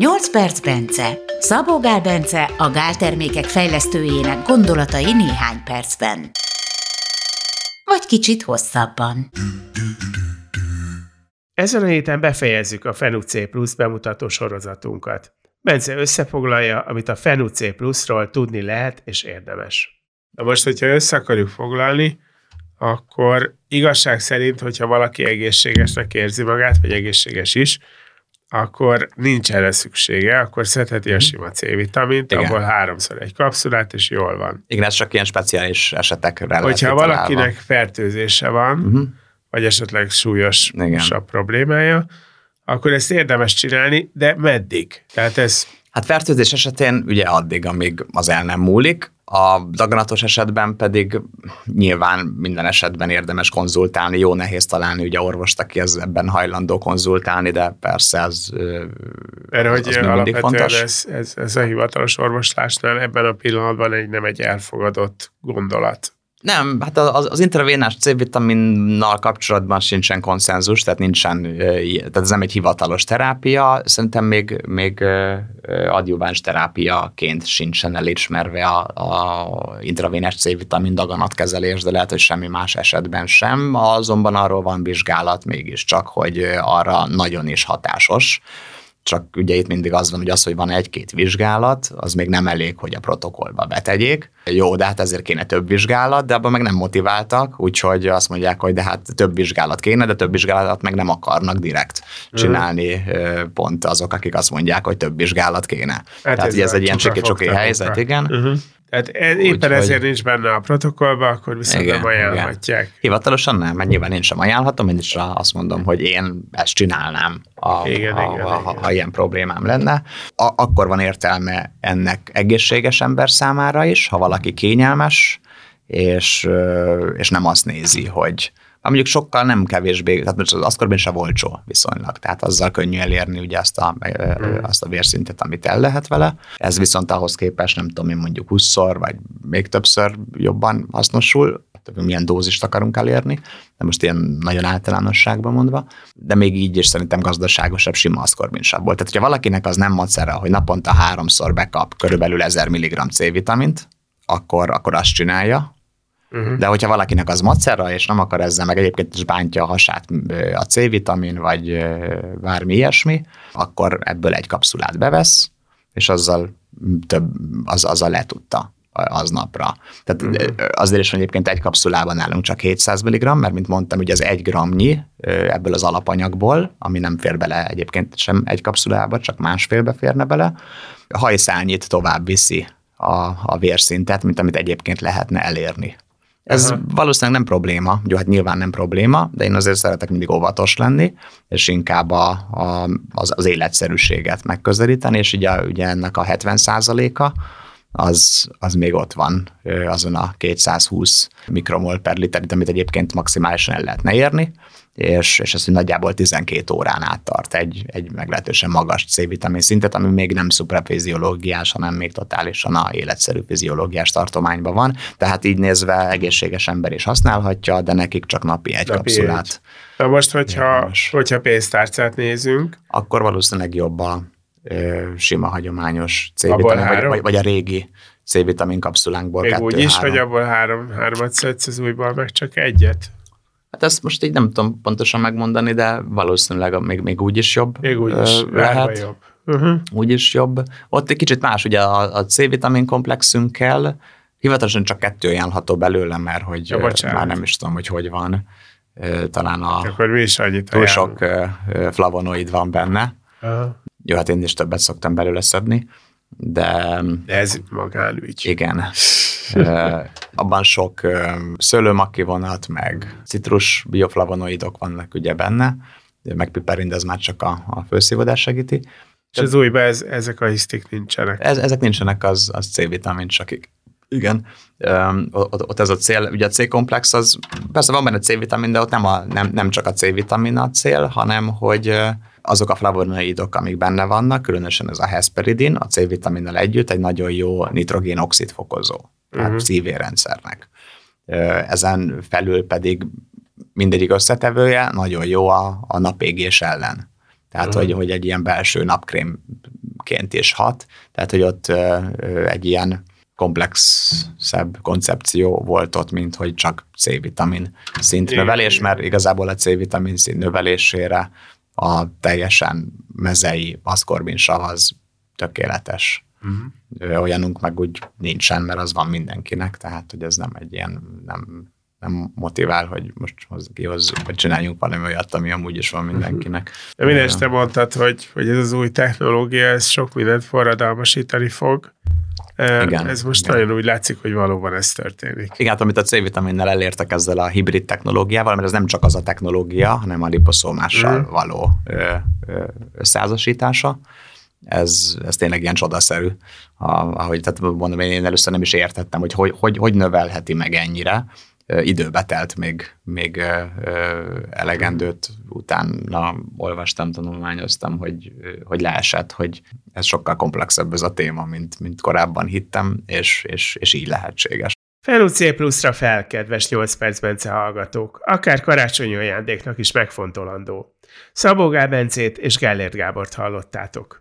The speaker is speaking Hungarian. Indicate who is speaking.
Speaker 1: 8 perc Bence. Szabó Gál Bence a gáltermékek fejlesztőjének gondolatai néhány percben. Vagy kicsit hosszabban.
Speaker 2: Ezen a héten befejezzük a FenuC Plus bemutató sorozatunkat. Bence összefoglalja, amit a FenuC Plusról tudni lehet és érdemes. Na most, hogyha össze akarjuk foglalni, akkor igazság szerint, hogyha valaki egészségesnek érzi magát, vagy egészséges is, akkor nincs erre szüksége, akkor szedheti a mhm. sima C-vitamint, Igen. abból háromszor egy kapszulát, és jól van.
Speaker 3: Igen, ez csak ilyen speciális esetekre
Speaker 2: Hogyha valakinek fertőzése van, uh-huh. vagy esetleg súlyos problémája, akkor ezt érdemes csinálni, de meddig? Tehát ez...
Speaker 3: Hát fertőzés esetén ugye addig, amíg az el nem múlik, a daganatos esetben pedig nyilván minden esetben érdemes konzultálni, jó nehéz találni ugye orvost, aki ez ebben hajlandó konzultálni, de persze ez
Speaker 2: Erre, hogy mindig fontos. Ez, ez, ez a hivatalos orvoslásnál ebben a pillanatban egy, nem egy elfogadott gondolat.
Speaker 3: Nem, hát az, az intravénás C-vitaminnal kapcsolatban sincsen konszenzus, tehát nincsen, tehát ez nem egy hivatalos terápia, szerintem még, még adjuváns terápiaként sincsen elismerve a, a intravénás C-vitamin daganatkezelés, de lehet, hogy semmi más esetben sem, azonban arról van vizsgálat mégiscsak, hogy arra nagyon is hatásos csak ugye itt mindig az van, hogy az, hogy van egy-két vizsgálat, az még nem elég, hogy a protokollba betegyék. Jó, de hát ezért kéne több vizsgálat, de abban meg nem motiváltak, úgyhogy azt mondják, hogy de hát több vizsgálat kéne, de több vizsgálatot meg nem akarnak direkt csinálni uh-huh. pont azok, akik azt mondják, hogy több vizsgálat kéne. Hát Tehát ez, ez egy ilyen csoki-csoki helyzet, igen. Uh-huh.
Speaker 2: Tehát e- éppen Úgy, ezért hogy... nincs benne a protokollba, akkor viszont igen, nem ajánlhatják. Igen.
Speaker 3: Hivatalosan nem, mert nyilván én sem ajánlhatom, én is azt mondom, hogy én ezt csinálnám, a, igen, a, igen, a, igen. ha ilyen problémám lenne. A, akkor van értelme ennek egészséges ember számára is, ha valaki kényelmes, és, és nem azt nézi, hogy mondjuk sokkal nem kevésbé, tehát most az aszkorban sem olcsó viszonylag, tehát azzal könnyű elérni ugye azt a, mm. azt a vérszintet, amit el lehet vele. Ez viszont ahhoz képest nem tudom én mondjuk 20-szor, vagy még többször jobban hasznosul, milyen dózist akarunk elérni, de most ilyen nagyon általánosságban mondva, de még így is szerintem gazdaságosabb sima aszkorbinsából. Tehát, hogyha valakinek az nem macera, hogy naponta háromszor bekap körülbelül 1000 mg C-vitamint, akkor, akkor azt csinálja, Uh-huh. De hogyha valakinek az macera, és nem akar ezzel, meg egyébként is bántja a hasát a C-vitamin, vagy bármi ilyesmi, akkor ebből egy kapszulát bevesz, és azzal több, az, azzal letudta aznapra. Tehát uh-huh. azért is, hogy egyébként egy kapszulában nálunk csak 700 mg, mert mint mondtam, ugye az egy gramnyi ebből az alapanyagból, ami nem fér bele egyébként sem egy kapszulába, csak másfélbe férne bele, hajszányit tovább viszi a, a vérszintet, mint amit egyébként lehetne elérni ez Aha. valószínűleg nem probléma, jó, hát nyilván nem probléma, de én azért szeretek mindig óvatos lenni, és inkább a, a, az, az életszerűséget megközelíteni, és ugye, ugye ennek a 70 a az, az még ott van azon a 220 mikromol per liter, amit egyébként maximálisan el lehetne érni, és, és ez nagyjából 12 órán át tart egy, egy meglehetősen magas C-vitamin szintet, ami még nem szuprafiziológiás, hanem még totálisan a életszerű fiziológiás tartományban van. Tehát így nézve egészséges ember is használhatja, de nekik csak napi egy napi kapszulát. Egy.
Speaker 2: Na most, hogyha, hogyha pénztárcát nézünk,
Speaker 3: akkor valószínűleg jobb a ö, sima hagyományos C-vitamin, vagy, vagy, vagy a régi C-vitamin kapszulánkból.
Speaker 2: Még úgy is, hogy abból három, háromat szedsz az újból, meg csak egyet?
Speaker 3: Hát ezt most így nem tudom pontosan megmondani, de valószínűleg még, még úgy is jobb
Speaker 2: Még úgy is, lehet. jobb.
Speaker 3: Uh-huh. Úgy is jobb. Ott egy kicsit más, ugye a, a C-vitamin komplexünkkel, hivatalosan csak kettő ajánlható belőle, mert hogy ja, már nem is tudom, hogy hogy van. Talán a
Speaker 2: Akkor mi is annyit
Speaker 3: túl sok flavonoid van benne. Uh-huh. Jó, hát én is többet szoktam belőle szedni, de...
Speaker 2: De ez magánügy.
Speaker 3: Igen. Abban sok szőlőmaki vonat, meg citrus bioflavonoidok vannak ugye benne, meg piperind, ez már csak a, a főszívódás segíti.
Speaker 2: És az újban ez, ezek a hisztik nincsenek.
Speaker 3: Ez, ezek nincsenek, az, az C-vitamin csak igen, ott, ott ez a cél, ugye a C-komplex az, persze van benne C-vitamin, de ott nem, a, nem, nem csak a C-vitamin a cél, hanem hogy azok a flavonoidok, amik benne vannak, különösen ez a hesperidin, a C-vitaminnal együtt egy nagyon jó nitrogén-oxid fokozó tehát uh-huh. szívérendszernek. Ezen felül pedig mindegyik összetevője nagyon jó a, a napégés ellen. Tehát, uh-huh. hogy, hogy egy ilyen belső napkrém anyagként is hat, tehát hogy ott egy ilyen komplexebb koncepció volt ott, mint hogy csak C-vitamin szint növelés, mert igazából a C-vitamin szint növelésére a teljesen mezei aszkorbinsav az tökéletes. Uh-huh. Olyanunk meg úgy nincsen, mert az van mindenkinek, tehát hogy ez nem egy ilyen, nem, nem motivál, hogy most kihoz, vagy csináljunk valami olyat, ami amúgy is van mindenkinek.
Speaker 2: De minden te mondtad, hogy, hogy ez az új technológia, ez sok mindent forradalmasítani fog. Igen, ez most igen. nagyon úgy látszik, hogy valóban ez történik.
Speaker 3: Igen, hát amit a C-vitaminnel elértek ezzel a hibrid technológiával, mert ez nem csak az a technológia, hanem a liposzómással mm. való ö, ö, összeházasítása. Ez, ez tényleg ilyen csodaszerű. Ahogy, tehát mondom, én először nem is értettem, hogy hogy, hogy, hogy növelheti meg ennyire, időbe telt, még, még elegendőt utána olvastam, tanulmányoztam, hogy, hogy leesett, hogy ez sokkal komplexebb ez a téma, mint, mint korábban hittem, és, és, és így lehetséges.
Speaker 2: Felú C pluszra fel, kedves 8 perc Bence hallgatók, akár karácsonyi ajándéknak is megfontolandó. Szabó Gál és Gellért Gábort hallottátok.